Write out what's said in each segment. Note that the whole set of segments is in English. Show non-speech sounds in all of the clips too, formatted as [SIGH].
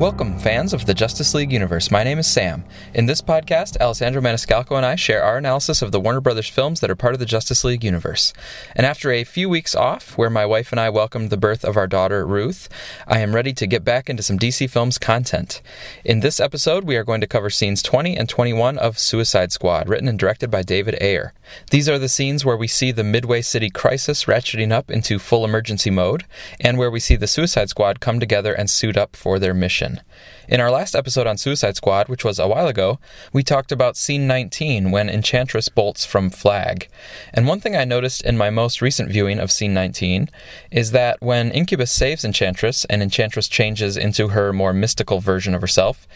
Welcome, fans of the Justice League universe. My name is Sam. In this podcast, Alessandro Maniscalco and I share our analysis of the Warner Brothers films that are part of the Justice League universe. And after a few weeks off, where my wife and I welcomed the birth of our daughter, Ruth, I am ready to get back into some DC Films content. In this episode, we are going to cover scenes 20 and 21 of Suicide Squad, written and directed by David Ayer. These are the scenes where we see the Midway City crisis ratcheting up into full emergency mode, and where we see the Suicide Squad come together and suit up for their mission. In our last episode on Suicide Squad, which was a while ago, we talked about scene 19 when Enchantress bolts from Flag. And one thing I noticed in my most recent viewing of scene 19 is that when Incubus saves Enchantress and Enchantress changes into her more mystical version of herself,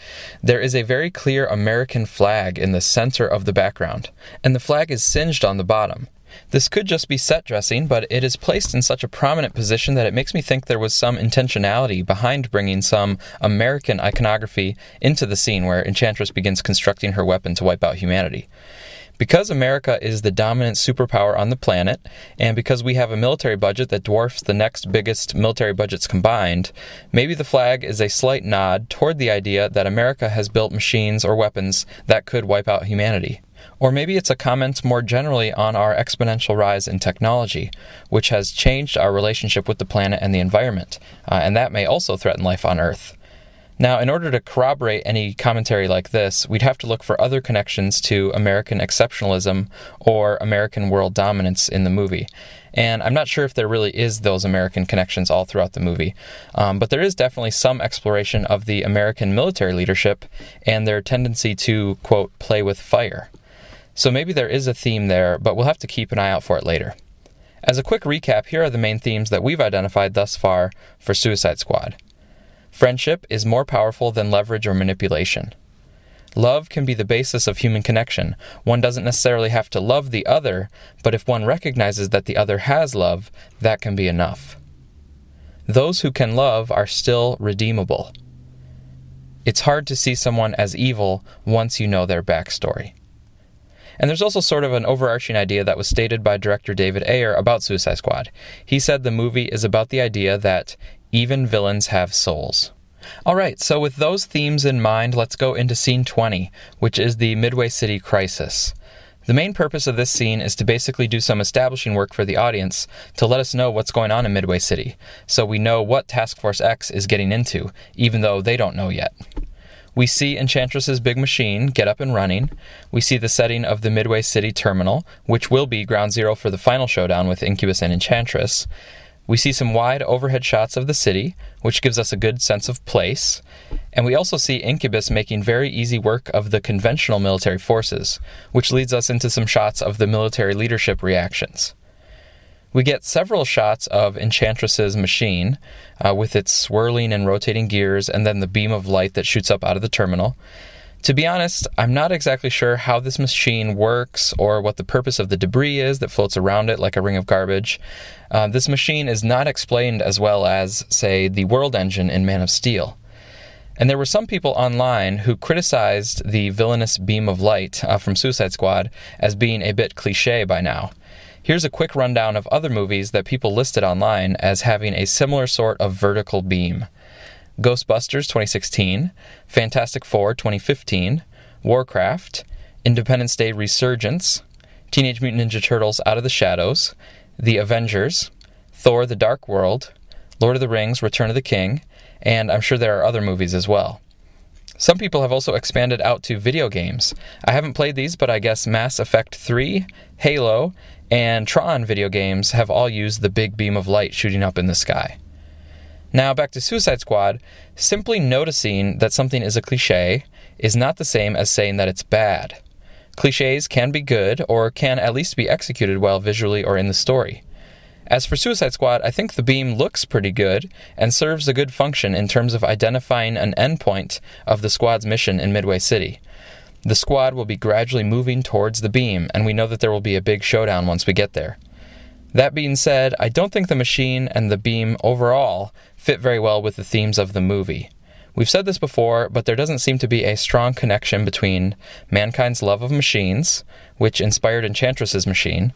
there is a very clear American flag in the center of the background, and the flag is singed on the bottom. This could just be set dressing, but it is placed in such a prominent position that it makes me think there was some intentionality behind bringing some American iconography into the scene where Enchantress begins constructing her weapon to wipe out humanity. Because America is the dominant superpower on the planet, and because we have a military budget that dwarfs the next biggest military budgets combined, maybe the flag is a slight nod toward the idea that America has built machines or weapons that could wipe out humanity. Or maybe it's a comment more generally on our exponential rise in technology, which has changed our relationship with the planet and the environment, uh, and that may also threaten life on Earth. Now, in order to corroborate any commentary like this, we'd have to look for other connections to American exceptionalism or American world dominance in the movie. And I'm not sure if there really is those American connections all throughout the movie, um, but there is definitely some exploration of the American military leadership and their tendency to, quote, play with fire. So maybe there is a theme there, but we'll have to keep an eye out for it later. As a quick recap, here are the main themes that we've identified thus far for Suicide Squad. Friendship is more powerful than leverage or manipulation. Love can be the basis of human connection. One doesn't necessarily have to love the other, but if one recognizes that the other has love, that can be enough. Those who can love are still redeemable. It's hard to see someone as evil once you know their backstory. And there's also sort of an overarching idea that was stated by director David Ayer about Suicide Squad. He said the movie is about the idea that even villains have souls. Alright, so with those themes in mind, let's go into scene 20, which is the Midway City crisis. The main purpose of this scene is to basically do some establishing work for the audience to let us know what's going on in Midway City, so we know what Task Force X is getting into, even though they don't know yet. We see Enchantress's big machine get up and running. We see the setting of the Midway City terminal, which will be ground zero for the final showdown with Incubus and Enchantress. We see some wide overhead shots of the city, which gives us a good sense of place. And we also see Incubus making very easy work of the conventional military forces, which leads us into some shots of the military leadership reactions. We get several shots of Enchantress's machine uh, with its swirling and rotating gears and then the beam of light that shoots up out of the terminal. To be honest, I'm not exactly sure how this machine works or what the purpose of the debris is that floats around it like a ring of garbage. Uh, this machine is not explained as well as, say, the World Engine in Man of Steel. And there were some people online who criticized the villainous beam of light uh, from Suicide Squad as being a bit cliche by now. Here's a quick rundown of other movies that people listed online as having a similar sort of vertical beam Ghostbusters 2016, Fantastic Four 2015, Warcraft, Independence Day Resurgence, Teenage Mutant Ninja Turtles Out of the Shadows, The Avengers, Thor the Dark World, Lord of the Rings Return of the King, and I'm sure there are other movies as well. Some people have also expanded out to video games. I haven't played these, but I guess Mass Effect 3, Halo, and Tron video games have all used the big beam of light shooting up in the sky. Now, back to Suicide Squad, simply noticing that something is a cliche is not the same as saying that it's bad. Cliches can be good, or can at least be executed well visually or in the story. As for Suicide Squad, I think the beam looks pretty good and serves a good function in terms of identifying an endpoint of the squad's mission in Midway City. The squad will be gradually moving towards the beam, and we know that there will be a big showdown once we get there. That being said, I don't think the machine and the beam overall fit very well with the themes of the movie. We've said this before, but there doesn't seem to be a strong connection between mankind's love of machines, which inspired Enchantress's machine,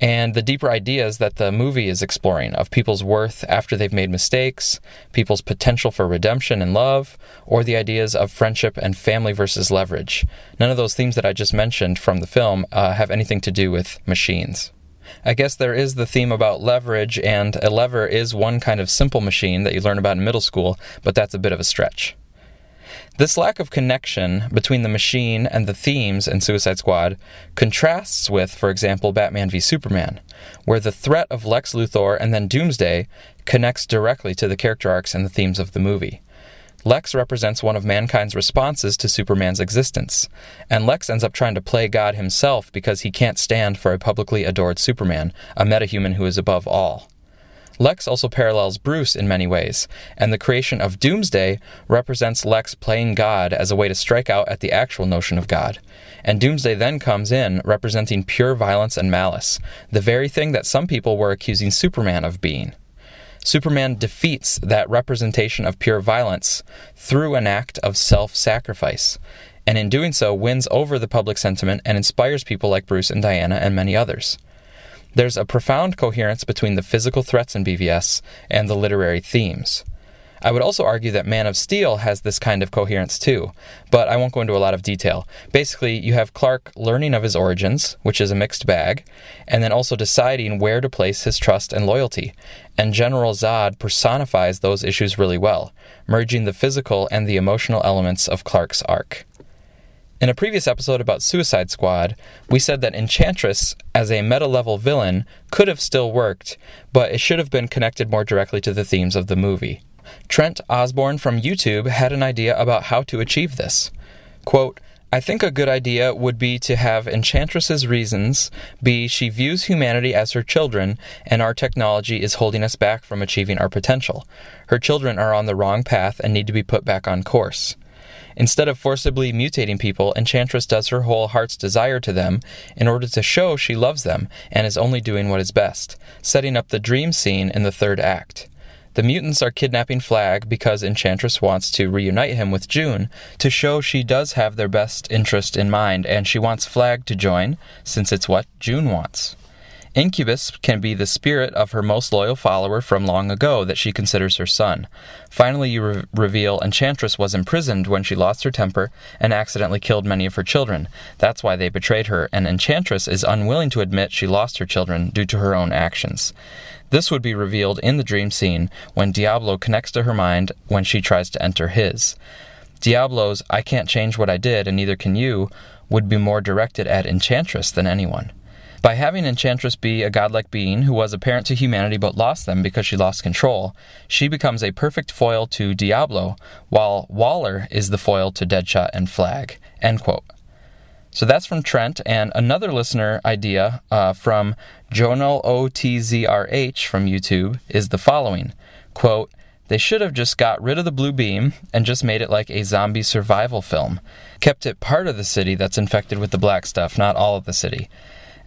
and the deeper ideas that the movie is exploring of people's worth after they've made mistakes, people's potential for redemption and love, or the ideas of friendship and family versus leverage. None of those themes that I just mentioned from the film uh, have anything to do with machines. I guess there is the theme about leverage, and a lever is one kind of simple machine that you learn about in middle school, but that's a bit of a stretch. This lack of connection between the machine and the themes in Suicide Squad contrasts with, for example, Batman v Superman, where the threat of Lex Luthor and then Doomsday connects directly to the character arcs and the themes of the movie. Lex represents one of mankind's responses to Superman's existence, and Lex ends up trying to play God himself because he can't stand for a publicly adored Superman, a metahuman who is above all. Lex also parallels Bruce in many ways, and the creation of Doomsday represents Lex playing God as a way to strike out at the actual notion of God. And Doomsday then comes in representing pure violence and malice, the very thing that some people were accusing Superman of being. Superman defeats that representation of pure violence through an act of self sacrifice, and in doing so wins over the public sentiment and inspires people like Bruce and Diana and many others. There's a profound coherence between the physical threats in BVS and the literary themes. I would also argue that Man of Steel has this kind of coherence too, but I won't go into a lot of detail. Basically, you have Clark learning of his origins, which is a mixed bag, and then also deciding where to place his trust and loyalty. And General Zod personifies those issues really well, merging the physical and the emotional elements of Clark's arc. In a previous episode about Suicide Squad, we said that Enchantress, as a meta level villain, could have still worked, but it should have been connected more directly to the themes of the movie. Trent Osborne from YouTube had an idea about how to achieve this. Quote, I think a good idea would be to have Enchantress's reasons be she views humanity as her children, and our technology is holding us back from achieving our potential. Her children are on the wrong path and need to be put back on course. Instead of forcibly mutating people, Enchantress does her whole heart's desire to them in order to show she loves them and is only doing what is best, setting up the dream scene in the third act. The mutants are kidnapping Flag because Enchantress wants to reunite him with June to show she does have their best interest in mind and she wants Flag to join since it's what June wants. Incubus can be the spirit of her most loyal follower from long ago that she considers her son. Finally, you re- reveal Enchantress was imprisoned when she lost her temper and accidentally killed many of her children. That's why they betrayed her, and Enchantress is unwilling to admit she lost her children due to her own actions. This would be revealed in the dream scene when Diablo connects to her mind when she tries to enter his. Diablo's I can't change what I did and neither can you would be more directed at Enchantress than anyone. By having Enchantress be a godlike being who was a parent to humanity but lost them because she lost control, she becomes a perfect foil to Diablo, while Waller is the foil to Deadshot and Flag. End quote. So that's from Trent, and another listener idea uh, from Jonal OTZRH from YouTube is the following quote, they should have just got rid of the blue beam and just made it like a zombie survival film. Kept it part of the city that's infected with the black stuff, not all of the city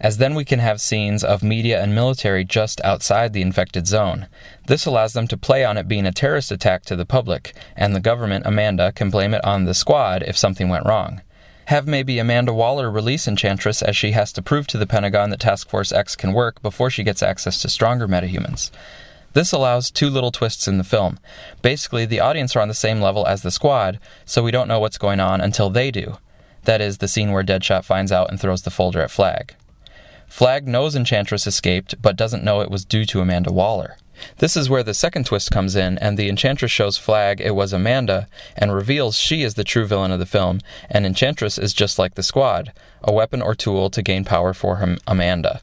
as then we can have scenes of media and military just outside the infected zone. This allows them to play on it being a terrorist attack to the public, and the government, Amanda, can blame it on the squad if something went wrong. Have maybe Amanda Waller release Enchantress as she has to prove to the Pentagon that Task Force X can work before she gets access to stronger metahumans. This allows two little twists in the film. Basically, the audience are on the same level as the squad, so we don't know what's going on until they do. That is, the scene where Deadshot finds out and throws the folder at Flag. Flag knows Enchantress escaped, but doesn't know it was due to Amanda Waller. This is where the second twist comes in, and the Enchantress shows Flag it was Amanda and reveals she is the true villain of the film, and Enchantress is just like the squad, a weapon or tool to gain power for him, Amanda.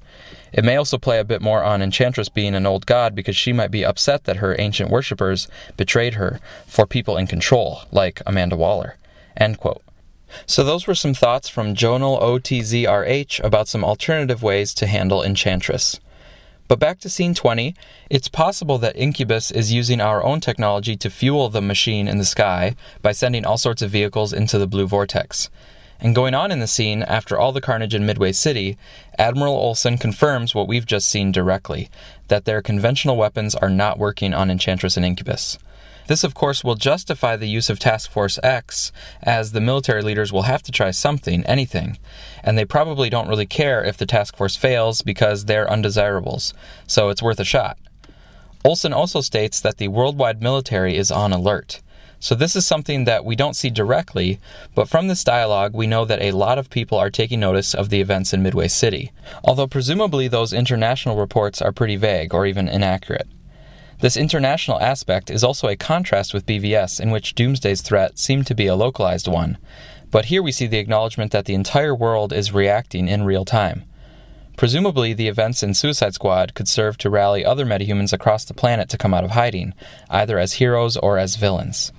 It may also play a bit more on Enchantress being an old god because she might be upset that her ancient worshippers betrayed her for people in control, like Amanda Waller. End quote. So, those were some thoughts from Jonal OTZRH about some alternative ways to handle Enchantress. But back to scene 20, it's possible that Incubus is using our own technology to fuel the machine in the sky by sending all sorts of vehicles into the blue vortex. And going on in the scene, after all the carnage in Midway City, Admiral Olson confirms what we've just seen directly that their conventional weapons are not working on Enchantress and Incubus. This, of course, will justify the use of Task Force X, as the military leaders will have to try something, anything, and they probably don't really care if the task force fails because they're undesirables, so it's worth a shot. Olson also states that the worldwide military is on alert. So, this is something that we don't see directly, but from this dialogue, we know that a lot of people are taking notice of the events in Midway City, although presumably those international reports are pretty vague or even inaccurate. This international aspect is also a contrast with BVS, in which Doomsday's threat seemed to be a localized one, but here we see the acknowledgement that the entire world is reacting in real time. Presumably, the events in Suicide Squad could serve to rally other metahumans across the planet to come out of hiding, either as heroes or as villains.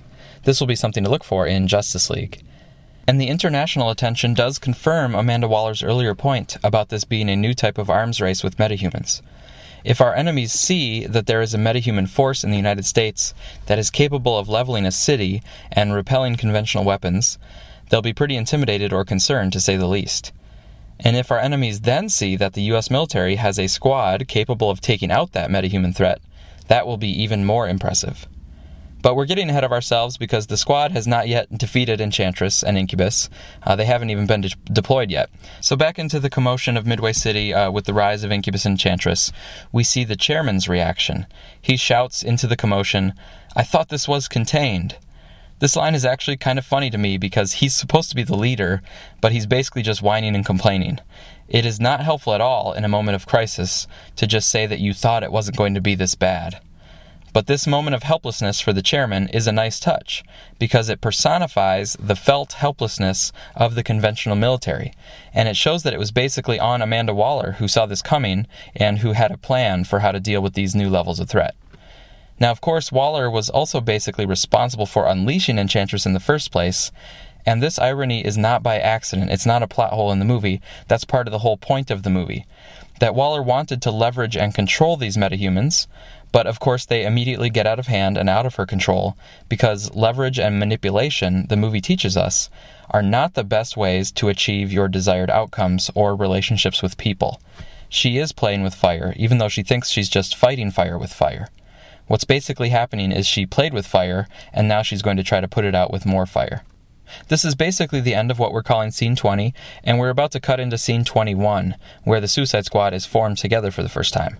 This will be something to look for in Justice League. And the international attention does confirm Amanda Waller's earlier point about this being a new type of arms race with metahumans. If our enemies see that there is a metahuman force in the United States that is capable of leveling a city and repelling conventional weapons, they'll be pretty intimidated or concerned, to say the least. And if our enemies then see that the US military has a squad capable of taking out that metahuman threat, that will be even more impressive. But we're getting ahead of ourselves because the squad has not yet defeated Enchantress and Incubus. Uh, they haven't even been de- deployed yet. So, back into the commotion of Midway City uh, with the rise of Incubus and Enchantress, we see the chairman's reaction. He shouts into the commotion, I thought this was contained. This line is actually kind of funny to me because he's supposed to be the leader, but he's basically just whining and complaining. It is not helpful at all in a moment of crisis to just say that you thought it wasn't going to be this bad. But this moment of helplessness for the chairman is a nice touch because it personifies the felt helplessness of the conventional military. And it shows that it was basically on Amanda Waller who saw this coming and who had a plan for how to deal with these new levels of threat. Now, of course, Waller was also basically responsible for unleashing Enchantress in the first place, and this irony is not by accident. It's not a plot hole in the movie. That's part of the whole point of the movie. That Waller wanted to leverage and control these metahumans, but of course, they immediately get out of hand and out of her control because leverage and manipulation, the movie teaches us, are not the best ways to achieve your desired outcomes or relationships with people. She is playing with fire, even though she thinks she's just fighting fire with fire. What's basically happening is she played with fire, and now she's going to try to put it out with more fire. This is basically the end of what we're calling Scene 20, and we're about to cut into Scene 21, where the Suicide Squad is formed together for the first time.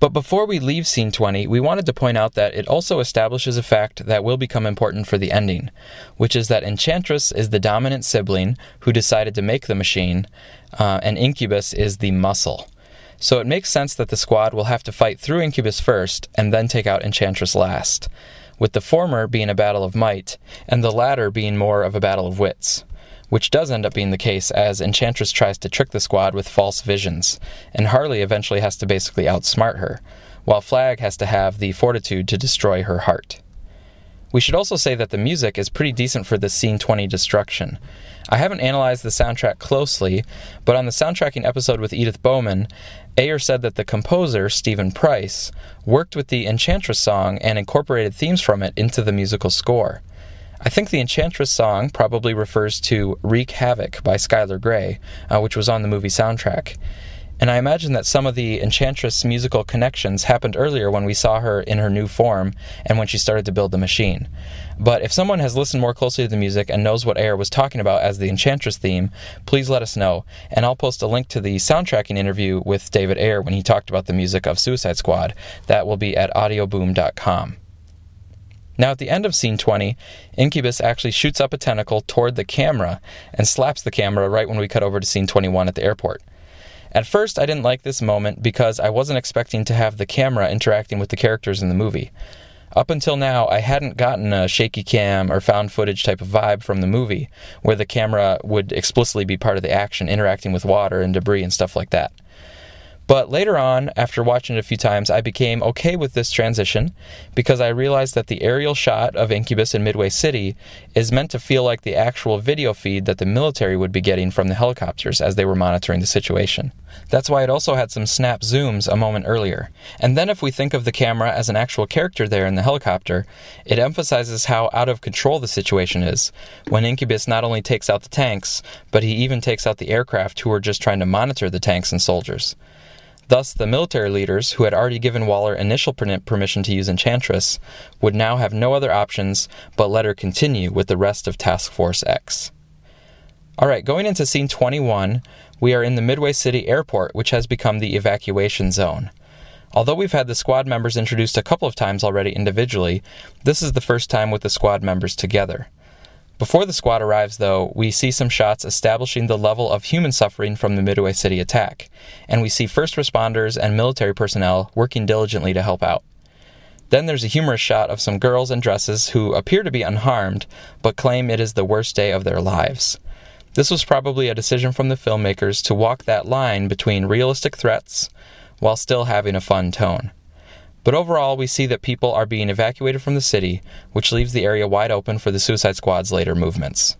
But before we leave Scene 20, we wanted to point out that it also establishes a fact that will become important for the ending, which is that Enchantress is the dominant sibling who decided to make the machine, uh, and Incubus is the muscle. So it makes sense that the squad will have to fight through Incubus first and then take out Enchantress last with the former being a battle of might, and the latter being more of a battle of wits. Which does end up being the case as Enchantress tries to trick the squad with false visions, and Harley eventually has to basically outsmart her, while Flag has to have the fortitude to destroy her heart. We should also say that the music is pretty decent for this Scene 20 destruction. I haven't analyzed the soundtrack closely, but on the soundtracking episode with Edith Bowman, Ayer said that the composer, Steven Price, worked with the Enchantress song and incorporated themes from it into the musical score. I think the Enchantress song probably refers to Wreak Havoc by Skylar Grey, uh, which was on the movie soundtrack. And I imagine that some of the Enchantress musical connections happened earlier when we saw her in her new form and when she started to build the machine. But if someone has listened more closely to the music and knows what Ayer was talking about as the Enchantress theme, please let us know. And I'll post a link to the soundtracking interview with David Ayer when he talked about the music of Suicide Squad. That will be at audioboom.com. Now, at the end of scene 20, Incubus actually shoots up a tentacle toward the camera and slaps the camera right when we cut over to scene 21 at the airport. At first, I didn't like this moment because I wasn't expecting to have the camera interacting with the characters in the movie. Up until now, I hadn't gotten a shaky cam or found footage type of vibe from the movie, where the camera would explicitly be part of the action, interacting with water and debris and stuff like that. But later on, after watching it a few times, I became okay with this transition because I realized that the aerial shot of Incubus in Midway City is meant to feel like the actual video feed that the military would be getting from the helicopters as they were monitoring the situation. That's why it also had some snap zooms a moment earlier. And then, if we think of the camera as an actual character there in the helicopter, it emphasizes how out of control the situation is when Incubus not only takes out the tanks, but he even takes out the aircraft who are just trying to monitor the tanks and soldiers. Thus, the military leaders, who had already given Waller initial permission to use Enchantress, would now have no other options but let her continue with the rest of Task Force X. Alright, going into scene 21, we are in the Midway City airport, which has become the evacuation zone. Although we've had the squad members introduced a couple of times already individually, this is the first time with the squad members together. Before the squad arrives, though, we see some shots establishing the level of human suffering from the Midway City attack, and we see first responders and military personnel working diligently to help out. Then there's a humorous shot of some girls in dresses who appear to be unharmed, but claim it is the worst day of their lives. This was probably a decision from the filmmakers to walk that line between realistic threats while still having a fun tone. But overall, we see that people are being evacuated from the city, which leaves the area wide open for the Suicide Squad's later movements.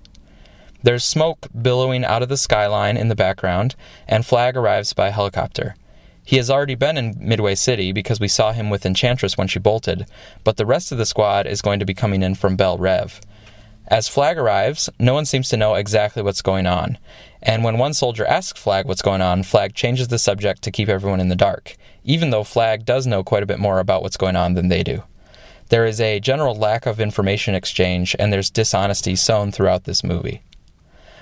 There's smoke billowing out of the skyline in the background, and Flag arrives by helicopter. He has already been in Midway City because we saw him with Enchantress when she bolted, but the rest of the squad is going to be coming in from Belle Reve. As Flag arrives, no one seems to know exactly what's going on, and when one soldier asks Flag what's going on, Flag changes the subject to keep everyone in the dark, even though Flag does know quite a bit more about what's going on than they do. There is a general lack of information exchange, and there's dishonesty sown throughout this movie.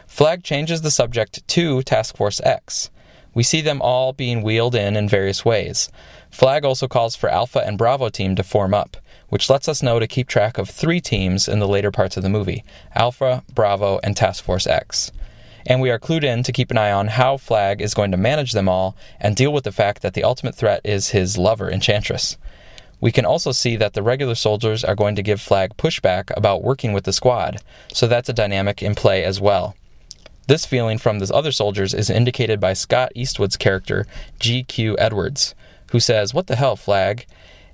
Flag changes the subject to Task Force X. We see them all being wheeled in in various ways. Flag also calls for Alpha and Bravo team to form up, which lets us know to keep track of three teams in the later parts of the movie Alpha, Bravo, and Task Force X and we are clued in to keep an eye on how Flag is going to manage them all and deal with the fact that the ultimate threat is his lover, Enchantress. We can also see that the regular soldiers are going to give Flag pushback about working with the squad, so that's a dynamic in play as well. This feeling from the other soldiers is indicated by Scott Eastwood's character, G.Q. Edwards, who says, What the hell, Flag?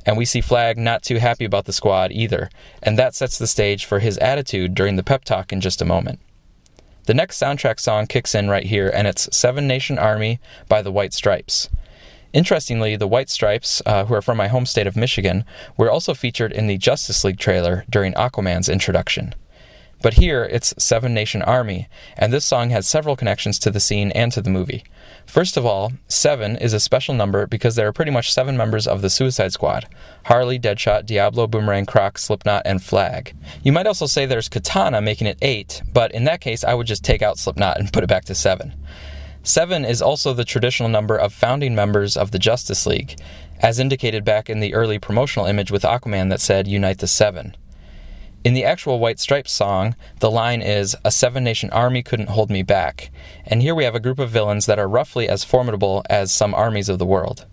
And we see Flag not too happy about the squad either, and that sets the stage for his attitude during the pep talk in just a moment. The next soundtrack song kicks in right here, and it's Seven Nation Army by the White Stripes. Interestingly, the White Stripes, uh, who are from my home state of Michigan, were also featured in the Justice League trailer during Aquaman's introduction. But here, it's Seven Nation Army, and this song has several connections to the scene and to the movie. First of all, seven is a special number because there are pretty much seven members of the Suicide Squad Harley, Deadshot, Diablo, Boomerang, Croc, Slipknot, and Flag. You might also say there's Katana, making it eight, but in that case, I would just take out Slipknot and [LAUGHS] put it back to seven. Seven is also the traditional number of founding members of the Justice League, as indicated back in the early promotional image with Aquaman that said Unite the Seven. In the actual White Stripes song, the line is, A seven nation army couldn't hold me back. And here we have a group of villains that are roughly as formidable as some armies of the world.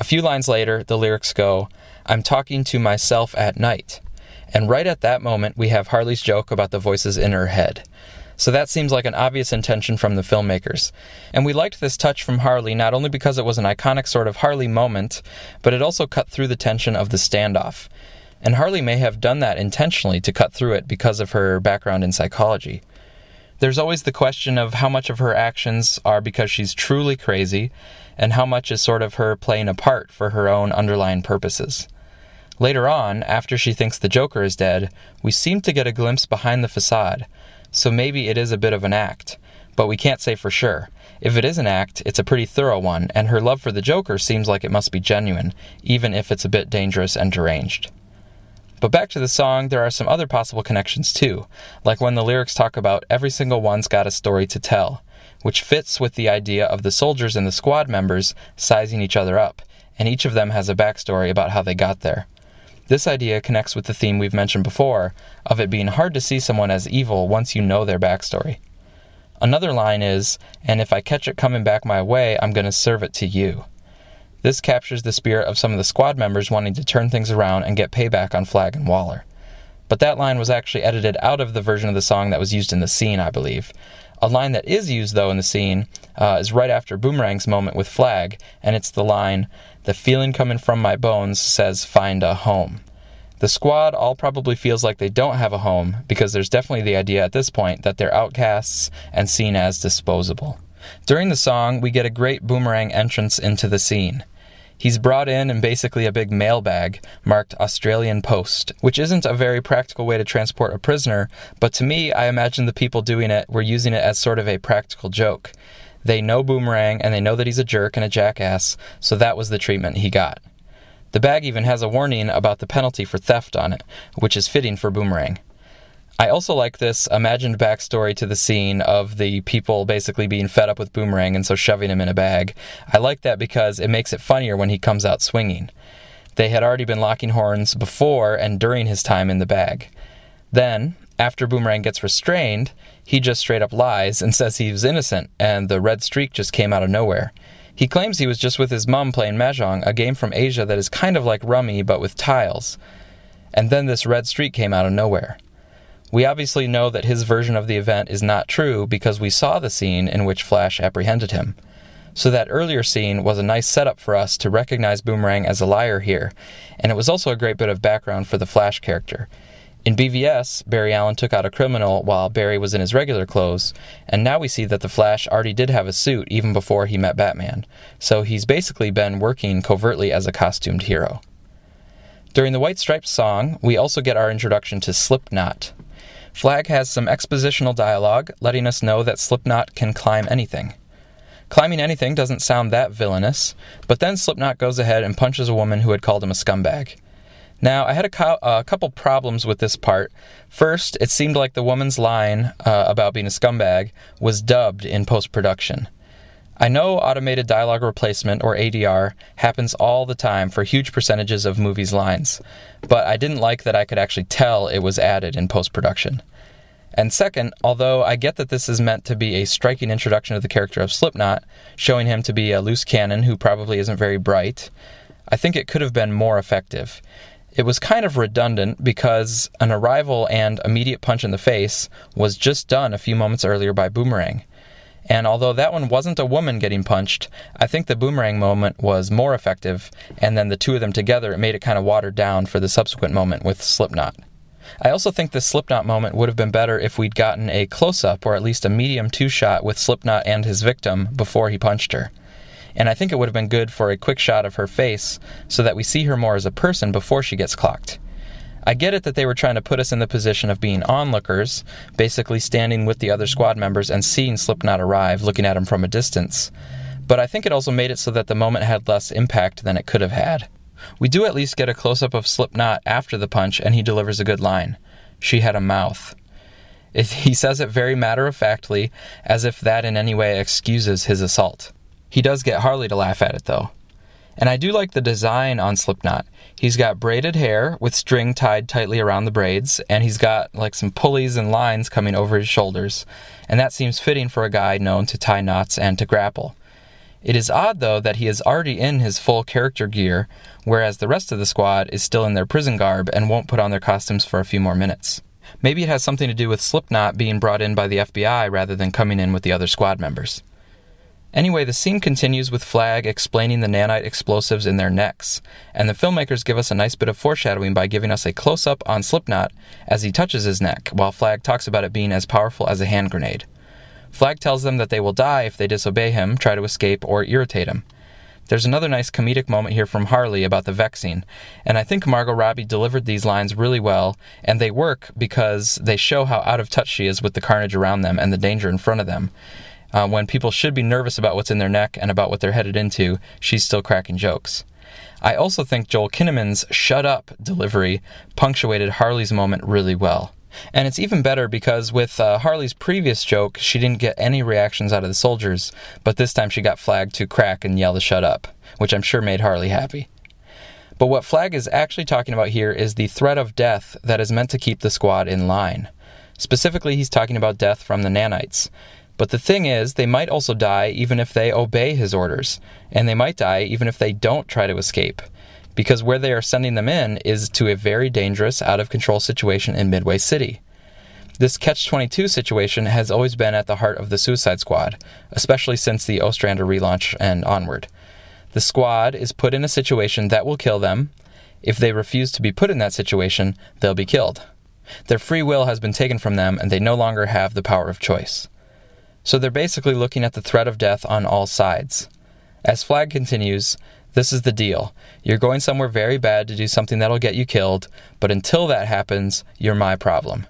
A few lines later, the lyrics go, I'm talking to myself at night. And right at that moment, we have Harley's joke about the voices in her head. So that seems like an obvious intention from the filmmakers. And we liked this touch from Harley not only because it was an iconic sort of Harley moment, but it also cut through the tension of the standoff. And Harley may have done that intentionally to cut through it because of her background in psychology. There's always the question of how much of her actions are because she's truly crazy, and how much is sort of her playing a part for her own underlying purposes. Later on, after she thinks the Joker is dead, we seem to get a glimpse behind the facade, so maybe it is a bit of an act, but we can't say for sure. If it is an act, it's a pretty thorough one, and her love for the Joker seems like it must be genuine, even if it's a bit dangerous and deranged. But back to the song, there are some other possible connections too, like when the lyrics talk about every single one's got a story to tell, which fits with the idea of the soldiers and the squad members sizing each other up, and each of them has a backstory about how they got there. This idea connects with the theme we've mentioned before of it being hard to see someone as evil once you know their backstory. Another line is, and if I catch it coming back my way, I'm going to serve it to you. This captures the spirit of some of the squad members wanting to turn things around and get payback on Flag and Waller. But that line was actually edited out of the version of the song that was used in the scene, I believe. A line that is used, though, in the scene uh, is right after Boomerang's moment with Flag, and it's the line, The feeling coming from my bones says, find a home. The squad all probably feels like they don't have a home because there's definitely the idea at this point that they're outcasts and seen as disposable. During the song, we get a great boomerang entrance into the scene. He's brought in in basically a big mailbag marked Australian Post, which isn't a very practical way to transport a prisoner, but to me, I imagine the people doing it were using it as sort of a practical joke. They know Boomerang and they know that he's a jerk and a jackass, so that was the treatment he got. The bag even has a warning about the penalty for theft on it, which is fitting for Boomerang. I also like this imagined backstory to the scene of the people basically being fed up with Boomerang and so shoving him in a bag. I like that because it makes it funnier when he comes out swinging. They had already been locking horns before and during his time in the bag. Then, after Boomerang gets restrained, he just straight up lies and [LAUGHS] says he was innocent and the red streak just came out of nowhere. He claims he was just with his mom playing Mahjong, a game from Asia that is kind of like rummy but with tiles. And then this red streak came out of nowhere. We obviously know that his version of the event is not true because we saw the scene in which Flash apprehended him. So that earlier scene was a nice setup for us to recognize Boomerang as a liar here, and it was also a great bit of background for the Flash character. In BVS, Barry Allen took out a criminal while Barry was in his regular clothes, and now we see that the Flash already did have a suit even before he met Batman, so he's basically been working covertly as a costumed hero. During the White Stripes song, we also get our introduction to Slipknot. Flag has some expositional dialogue letting us know that Slipknot can climb anything. Climbing anything doesn't sound that villainous, but then Slipknot goes ahead and punches a woman who had called him a scumbag. Now, I had a, co- a, couple problems with this part. First, it seemed like the woman's line uh, about being a scumbag was dubbed in post production. I know automated dialogue replacement, or ADR, happens all the time for huge percentages of movies' lines, but I didn't like that I could actually tell it was added in post production. And second, although I get that this is meant to be a striking introduction of the character of Slipknot, showing him to be a loose cannon who probably isn't very bright, I think it could have been more effective. It was kind of redundant because an arrival and immediate punch in the face was just done a few moments earlier by Boomerang. And although that one wasn't a woman getting punched, I think the boomerang moment was more effective, and then the two of them together, it made it kind of watered down for the subsequent moment with Slipknot. I also think the Slipknot moment would have been better if we'd gotten a close up or at least a medium two shot with Slipknot and his victim before he punched her and I think it would have been good for a quick shot of her face so that we see her more as a person before she gets clocked. I get it that they were trying to put us in the position of being onlookers, basically standing with the other squad members and seeing Slipknot arrive, looking at him from a distance. But I think it also made it so that the moment had less impact than it could have had. We do at least get a close up of Slipknot after the punch, and he delivers a good line. She had a mouth. he says it very matter of factly, as if that in any way excuses his assault. He does get Harley to laugh at it though. And I do like the design on Slipknot. He's got braided hair with string tied tightly around the braids, and he's got like some pulleys and lines coming over his shoulders. And that seems fitting for a guy known to tie knots and to grapple. It is odd, though, that he is already in his full character gear, whereas the rest of the squad is still in their prison garb and won't put on their costumes for a few more minutes. Maybe it has something to do with Slipknot being brought in by the FBI rather than coming in with the other squad members. Anyway, the scene continues with Flag explaining the nanite explosives in their necks, and the filmmakers give us a nice bit of foreshadowing by giving us a close up on Slipknot as he touches his neck, while Flag talks about it being as powerful as a hand grenade. Flag tells them that they will die if they disobey him, try to escape, or irritate him. There's another nice comedic moment here from Harley about the vexing, and I think Margot Robbie delivered these lines really well, and they work because they show how out of touch she is with the carnage around them and the danger in front of them. Uh, when people should be nervous about what's in their neck and about what they're headed into, she's still cracking jokes. I also think Joel Kinnaman's shut up delivery punctuated Harley's moment really well. And it's even better because with uh, Harley's previous joke, she didn't get any reactions out of the soldiers, but this time she got flagged to crack and yell to shut up, which I'm sure made Harley happy. But what Flag is actually talking about here is the threat of death that is meant to keep the squad in line. Specifically, he's talking about death from the nanites. But the thing is, they might also die even if they obey his orders, and they might die even if they don't try to escape, because where they are sending them in is to a very dangerous, out of control situation in Midway City. This Catch 22 situation has always been at the heart of the Suicide Squad, especially since the Ostrander relaunch and onward. The squad is put in a situation that will kill them. If they refuse to be put in that situation, they'll be killed. Their free will has been taken from them, and they no longer have the power of choice. So they're basically looking at the threat of death on all sides. As Flag continues, this is the deal. You're going somewhere very bad to do something that'll get you killed, but until that happens, you're my problem.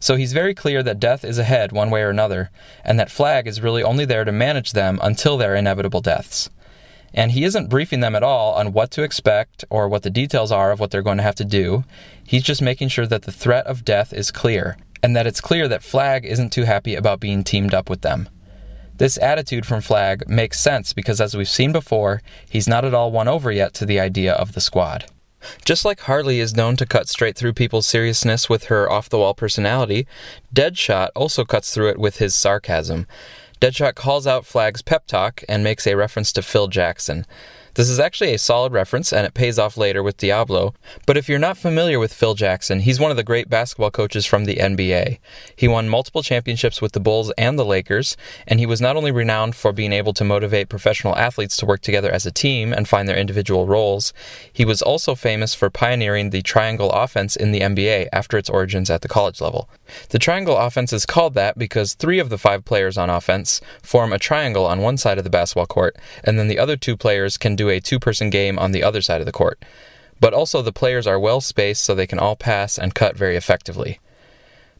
So he's very clear that death is ahead one way or another, and that Flag is really only there to manage them until their inevitable deaths. And he isn't briefing them at all on what to expect or what the details are of what they're going to have to do. He's just making sure that the threat of death is clear, and that it's clear that Flag isn't too happy about being teamed up with them. This attitude from Flag makes sense because, as we've seen before, he's not at all won over yet to the idea of the squad. Just like Harley is known to cut straight through people's seriousness with her off the wall personality, Deadshot also cuts through it with his sarcasm. Deadshot calls out Flag's pep talk and makes a reference to Phil Jackson. This is actually a solid reference, and it pays off later with Diablo. But if you're not familiar with Phil Jackson, he's one of the great basketball coaches from the NBA. He won multiple championships with the Bulls and the Lakers, and he was not only renowned for being able to motivate professional athletes to work together as a team and find their individual roles, he was also famous for pioneering the triangle offense in the NBA after its origins at the college level. The triangle offense is called that because three of the five players on offense form a triangle on one side of the basketball court, and then the other two players can do a two person game on the other side of the court. But also, the players are well spaced so they can all pass and cut very effectively.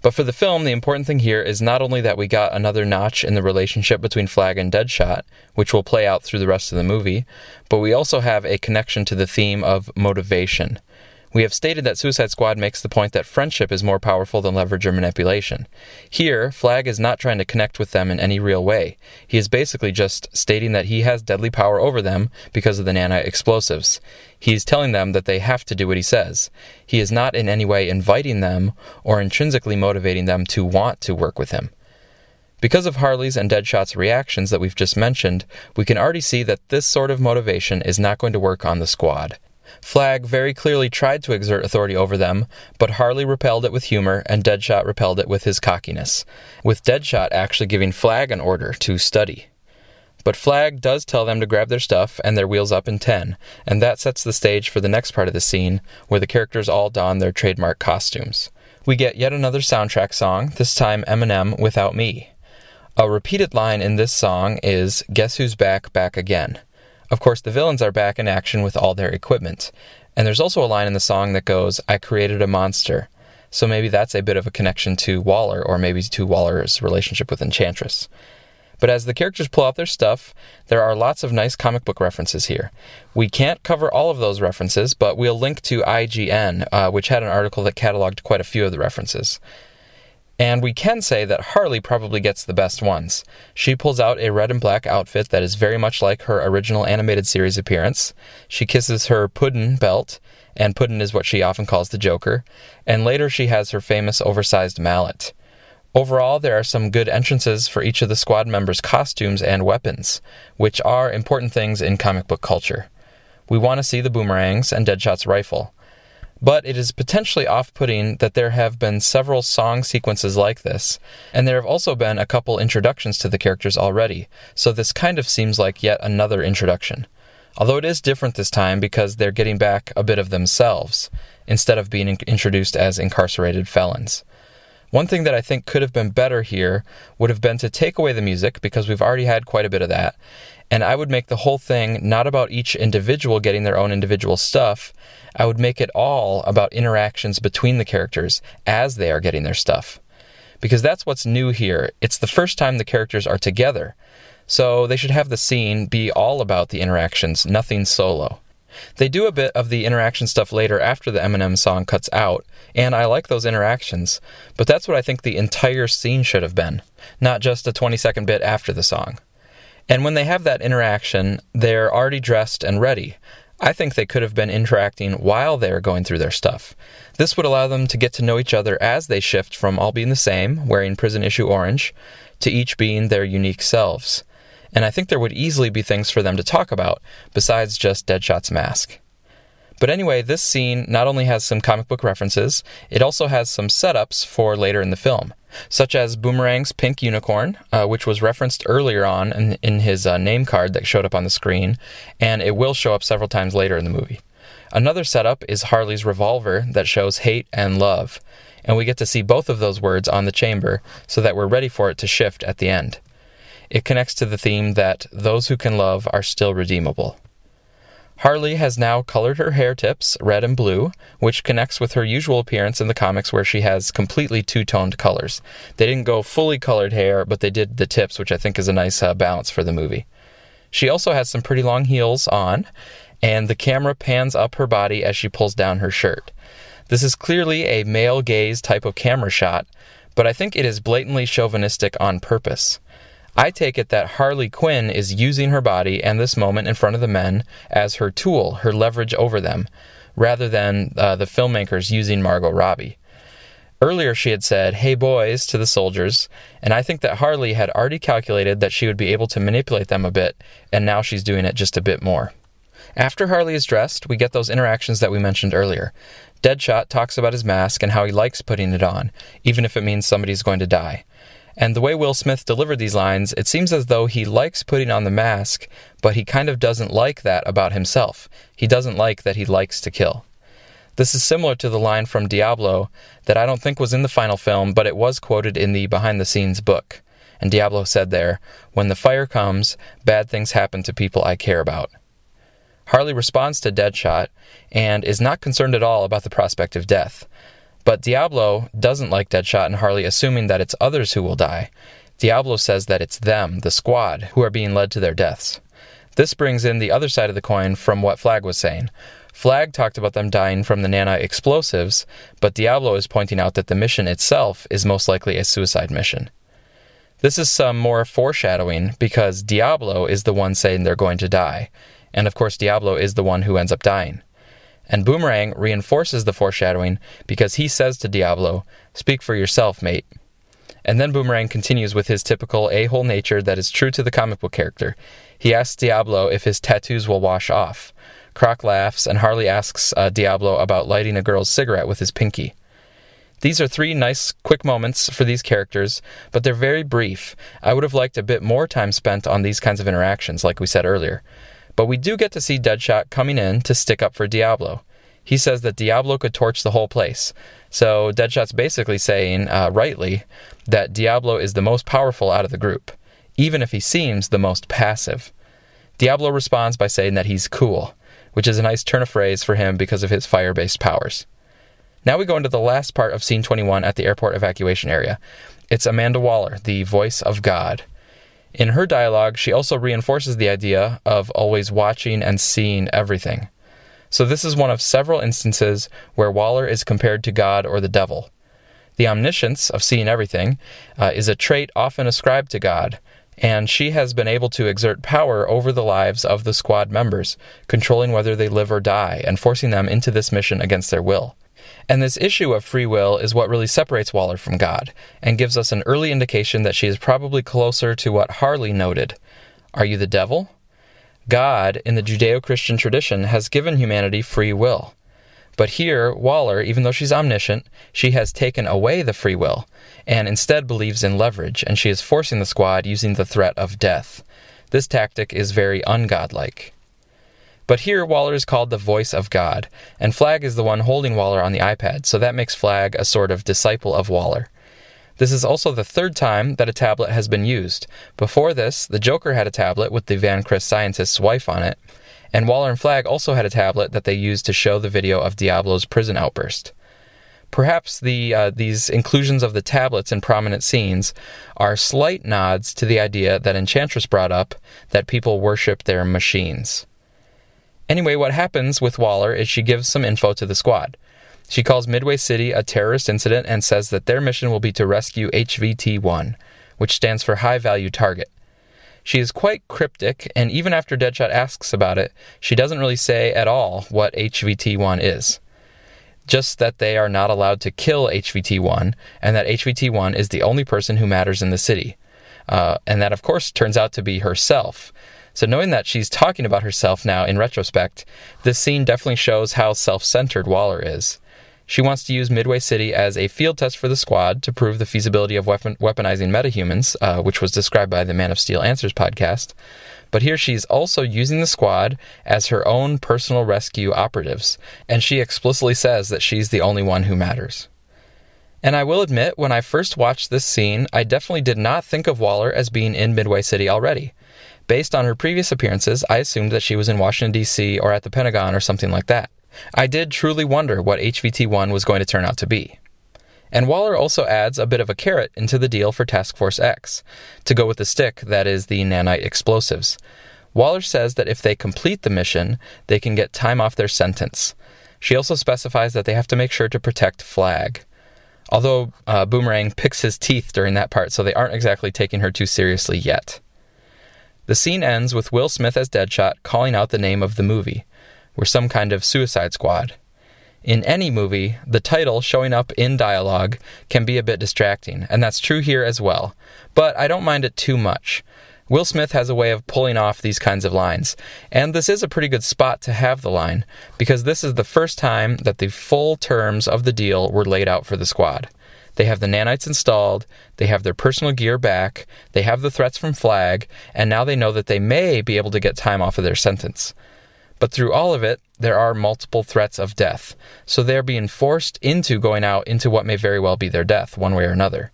But for the film, the important thing here is not only that we got another notch in the relationship between Flag and Deadshot, which will play out through the rest of the movie, but we also have a connection to the theme of motivation. We have stated that Suicide Squad makes the point that friendship is more powerful than leverage or manipulation. Here, Flag is not trying to connect with them in any real way. He is basically just stating that he has deadly power over them because of the nano explosives. He is telling them that they have to do what he says. He is not in any way inviting them or intrinsically motivating them to want to work with him. Because of Harley's and Deadshot's reactions that we've just mentioned, we can already see that this sort of motivation is not going to work on the squad. Flag very clearly tried to exert authority over them, but Harley repelled it with humor and Deadshot repelled it with his cockiness, with Deadshot actually giving Flag an order to study. But Flag does tell them to grab their stuff and their wheels up in 10, and that sets the stage for the next part of the scene, where the characters all don their trademark costumes. We get yet another soundtrack song, this time Eminem Without Me. A repeated line in this song is Guess Who's Back, Back Again. Of course, the villains are back in action with all their equipment. And there's also a line in the song that goes, I created a monster. So maybe that's a bit of a connection to Waller, or maybe to Waller's relationship with Enchantress. But as the characters pull out their stuff, there are lots of nice comic book references here. We can't cover all of those references, but we'll link to IGN, uh, which had an article that cataloged quite a few of the references. And we can say that Harley probably gets the best ones. She pulls out a red and black outfit that is very much like her original animated series appearance. She kisses her Puddin belt, and Puddin is what she often calls the Joker, and later she has her famous oversized mallet. Overall, there are some good entrances for each of the squad members' costumes and weapons, which are important things in comic book culture. We want to see the boomerangs and Deadshot's rifle. But it is potentially off putting that there have been several song sequences like this, and there have also been a couple introductions to the characters already, so this kind of seems like yet another introduction. Although it is different this time because they're getting back a bit of themselves, instead of being introduced as incarcerated felons. One thing that I think could have been better here would have been to take away the music, because we've already had quite a bit of that, and I would make the whole thing not about each individual getting their own individual stuff. I would make it all about interactions between the characters as they are getting their stuff. Because that's what's new here. It's the first time the characters are together. So they should have the scene be all about the interactions, nothing solo. They do a bit of the interaction stuff later after the Eminem song cuts out, and I like those interactions, but that's what I think the entire scene should have been, not just a 20 second bit after the song. And when they have that interaction, they're already dressed and ready. I think they could have been interacting while they are going through their stuff. This would allow them to get to know each other as they shift from all being the same, wearing prison issue orange, to each being their unique selves. And I think there would easily be things for them to talk about besides just Deadshot's mask. But anyway, this scene not only has some comic book references, it also has some setups for later in the film such as Boomerang's pink unicorn, uh, which was referenced earlier on in, in his uh, name card that showed up on the screen, and it will show up several times later in the movie. Another setup is Harley's revolver that shows hate and love, and we get to see both of those words on the chamber so that we're ready for it to shift at the end. It connects to the theme that those who can love are still redeemable. Harley has now colored her hair tips red and blue, which connects with her usual appearance in the comics where she has completely two toned colors. They didn't go fully colored hair, but they did the tips, which I think is a nice uh, balance for the movie. She also has some pretty long heels on, and the camera pans up her body as she pulls down her shirt. This is clearly a male gaze type of camera shot, but I think it is blatantly chauvinistic on purpose. I take it that Harley Quinn is using her body and this moment in front of the men as her tool, her leverage over them, rather than uh, the filmmakers using Margot Robbie. Earlier, she had said, Hey boys, to the soldiers, and I think that Harley had already calculated that she would be able to manipulate them a bit, and now she's doing it just a bit more. After Harley is dressed, we get those interactions that we mentioned earlier. Deadshot talks about his mask and how he likes putting it on, even if it means somebody's going to die. And the way Will Smith delivered these lines, it seems as though he likes putting on the mask, but he kind of doesn't like that about himself. He doesn't like that he likes to kill. This is similar to the line from Diablo that I don't think was in the final film, but it was quoted in the behind the scenes book. And Diablo said there, When the fire comes, bad things happen to people I care about. Harley responds to Deadshot and is not concerned at all about the prospect of death. But Diablo doesn't like Deadshot and Harley, assuming that it's others who will die. Diablo says that it's them, the squad, who are being led to their deaths. This brings in the other side of the coin from what Flag was saying. Flag talked about them dying from the nano explosives, but Diablo is pointing out that the mission itself is most likely a suicide mission. This is some more foreshadowing because Diablo is the one saying they're going to die, and of course, Diablo is the one who ends up dying. And Boomerang reinforces the foreshadowing because he says to Diablo, Speak for yourself, mate. And then Boomerang continues with his typical a hole nature that is true to the comic book character. He asks Diablo if his tattoos will wash off. Croc laughs, and Harley asks uh, Diablo about lighting a girl's cigarette with his pinky. These are three nice, quick moments for these characters, but they're very brief. I would have liked a bit more time spent on these kinds of interactions, like we said earlier. But we do get to see Deadshot coming in to stick up for Diablo. He says that Diablo could torch the whole place. So Deadshot's basically saying, uh, rightly, that Diablo is the most powerful out of the group, even if he seems the most passive. Diablo responds by saying that he's cool, which is a nice turn of phrase for him because of his fire based powers. Now we go into the last part of scene 21 at the airport evacuation area. It's Amanda Waller, the voice of God. In her dialogue, she also reinforces the idea of always watching and seeing everything. So, this is one of several instances where Waller is compared to God or the devil. The omniscience of seeing everything uh, is a trait often ascribed to God, and she has been able to exert power over the lives of the squad members, controlling whether they live or die and forcing them into this mission against their will. And this issue of free will is what really separates Waller from God and gives us an early indication that she is probably closer to what Harley noted Are you the devil? God, in the Judeo Christian tradition, has given humanity free will. But here, Waller, even though she's omniscient, she has taken away the free will and instead believes in leverage, and she is forcing the squad using the threat of death. This tactic is very ungodlike. But here, Waller is called the voice of God, and Flag is the one holding Waller on the iPad, so that makes Flag a sort of disciple of Waller. This is also the third time that a tablet has been used. Before this, the Joker had a tablet with the Van Criss scientist's wife on it, and Waller and Flag also had a tablet that they used to show the video of Diablo's prison outburst. Perhaps the uh, these inclusions of the tablets in prominent scenes are slight nods to the idea that Enchantress brought up that people worship their machines. Anyway, what happens with Waller is she gives some info to the squad. She calls Midway City a terrorist incident and says that their mission will be to rescue HVT 1, which stands for High Value Target. She is quite cryptic, and even after Deadshot asks about it, she doesn't really say at all what HVT 1 is. Just that they are not allowed to kill HVT 1, and that HVT 1 is the only person who matters in the city. Uh, and that, of course, turns out to be herself. So, knowing that she's talking about herself now in retrospect, this scene definitely shows how self centered Waller is. She wants to use Midway City as a field test for the squad to prove the feasibility of weapon- weaponizing metahumans, uh, which was described by the Man of Steel Answers podcast. But here she's also using the squad as her own personal rescue operatives, and she explicitly says that she's the only one who matters. And I will admit, when I first watched this scene, I definitely did not think of Waller as being in Midway City already. Based on her previous appearances, I assumed that she was in Washington, D.C. or at the Pentagon or something like that. I did truly wonder what HVT 1 was going to turn out to be. And Waller also adds a bit of a carrot into the deal for Task Force X, to go with the stick that is the nanite explosives. Waller says that if they complete the mission, they can get time off their sentence. She also specifies that they have to make sure to protect Flag. Although uh, Boomerang picks his teeth during that part, so they aren't exactly taking her too seriously yet. The scene ends with Will Smith as Deadshot calling out the name of the movie. We're some kind of suicide squad. In any movie, the title showing up in dialogue can be a bit distracting, and that's true here as well. But I don't mind it too much. Will Smith has a way of pulling off these kinds of lines, and this is a pretty good spot to have the line, because this is the first time that the full terms of the deal were laid out for the squad. They have the nanites installed, they have their personal gear back, they have the threats from Flag, and now they know that they may be able to get time off of their sentence. But through all of it, there are multiple threats of death, so they're being forced into going out into what may very well be their death, one way or another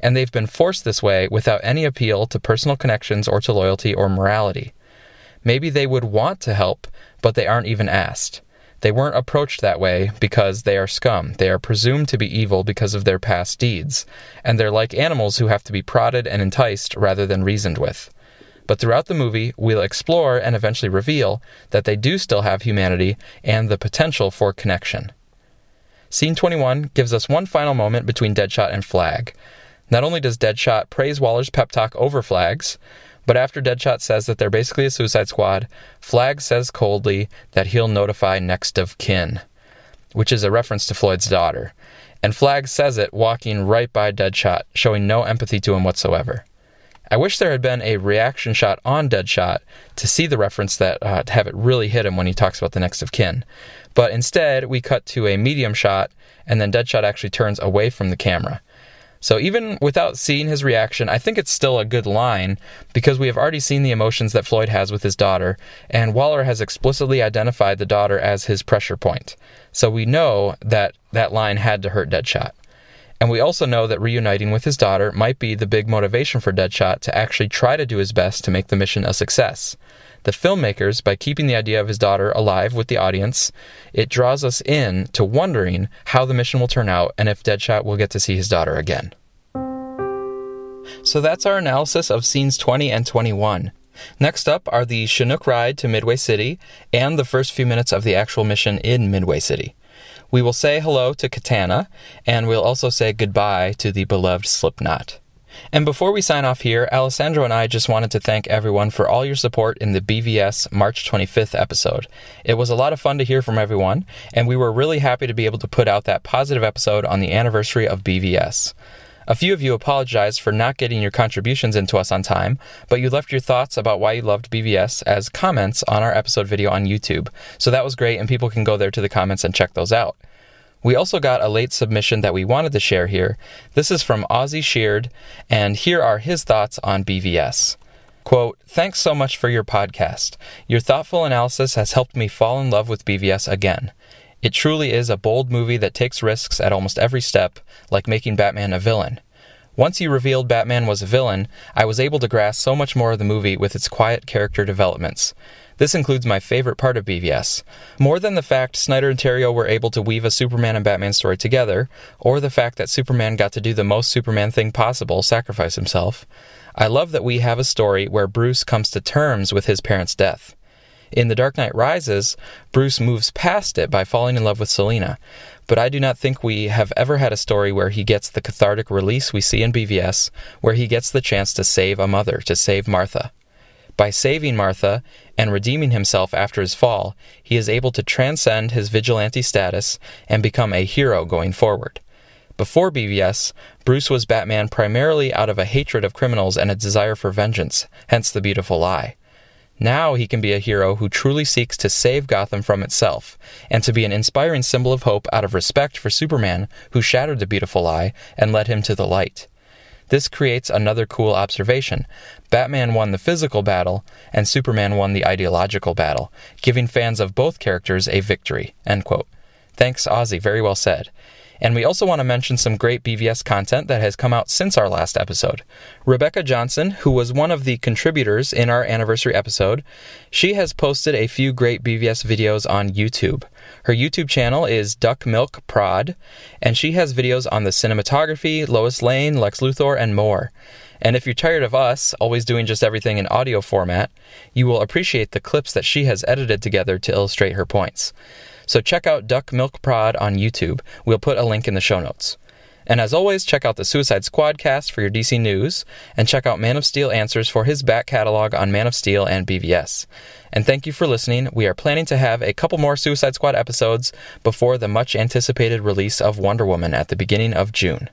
and they've been forced this way without any appeal to personal connections or to loyalty or morality. Maybe they would want to help, but they aren't even asked. They weren't approached that way because they are scum. They are presumed to be evil because of their past deeds, and they're like animals who have to be prodded and enticed rather than reasoned with. But throughout the movie, we'll explore and eventually reveal that they do still have humanity and the potential for connection. Scene 21 gives us one final moment between Deadshot and Flag. Not only does Deadshot praise Waller's pep talk over Flags, but after Deadshot says that they're basically a suicide squad, Flag says coldly that he'll notify next of kin, which is a reference to Floyd's daughter. And Flag says it walking right by Deadshot, showing no empathy to him whatsoever. I wish there had been a reaction shot on Deadshot to see the reference that uh, to have it really hit him when he talks about the next of kin. But instead, we cut to a medium shot, and then Deadshot actually turns away from the camera. So even without seeing his reaction, I think it's still a good line because we have already seen the emotions that Floyd has with his daughter, and Waller has explicitly identified the daughter as his pressure point. So we know that that line had to hurt Deadshot. And we also know that reuniting with his daughter might be the big motivation for Deadshot to actually try to do his best to make the mission a success. The filmmakers, by keeping the idea of his daughter alive with the audience, it draws us in to wondering how the mission will turn out and if Deadshot will get to see his daughter again. So that's our analysis of scenes 20 and 21. Next up are the Chinook ride to Midway City and the first few minutes of the actual mission in Midway City. We will say hello to Katana, and we'll also say goodbye to the beloved Slipknot. And before we sign off here, Alessandro and I just wanted to thank everyone for all your support in the BVS March 25th episode. It was a lot of fun to hear from everyone, and we were really happy to be able to put out that positive episode on the anniversary of BVS. A few of you apologized for not getting your contributions into us on time, but you left your thoughts about why you loved BVS as comments on our episode video on YouTube. So that was great, and people can go there to the comments and check those out. We also got a late submission that we wanted to share here. This is from Ozzy Sheard, and here are his thoughts on BVS. Quote, Thanks so much for your podcast. Your thoughtful analysis has helped me fall in love with BVS again. It truly is a bold movie that takes risks at almost every step, like making Batman a villain. Once you revealed Batman was a villain, I was able to grasp so much more of the movie with its quiet character developments. This includes my favorite part of BVS. More than the fact Snyder and Terrio were able to weave a Superman and Batman story together, or the fact that Superman got to do the most Superman thing possible, sacrifice himself, I love that we have a story where Bruce comes to terms with his parents' death. In The Dark Knight Rises, Bruce moves past it by falling in love with Selina, but I do not think we have ever had a story where he gets the cathartic release we see in BVS, where he gets the chance to save a mother, to save Martha. By saving Martha and redeeming himself after his fall, he is able to transcend his vigilante status and become a hero going forward. Before BVS, Bruce was Batman primarily out of a hatred of criminals and a desire for vengeance, hence the beautiful lie. Now he can be a hero who truly seeks to save Gotham from itself, and to be an inspiring symbol of hope out of respect for Superman, who shattered the beautiful lie and led him to the light. This creates another cool observation. Batman won the physical battle, and Superman won the ideological battle, giving fans of both characters a victory. Thanks, Ozzy. Very well said. And we also want to mention some great BVS content that has come out since our last episode. Rebecca Johnson, who was one of the contributors in our anniversary episode, she has posted a few great BVS videos on YouTube. Her YouTube channel is Duck Milk Prod, and she has videos on the cinematography, Lois Lane, Lex Luthor, and more. And if you're tired of us always doing just everything in audio format, you will appreciate the clips that she has edited together to illustrate her points. So check out Duck Milk Prod on YouTube. We'll put a link in the show notes. And as always, check out the Suicide Squadcast for your DC news, and check out Man of Steel Answers for his back catalog on Man of Steel and BVS. And thank you for listening. We are planning to have a couple more Suicide Squad episodes before the much anticipated release of Wonder Woman at the beginning of June.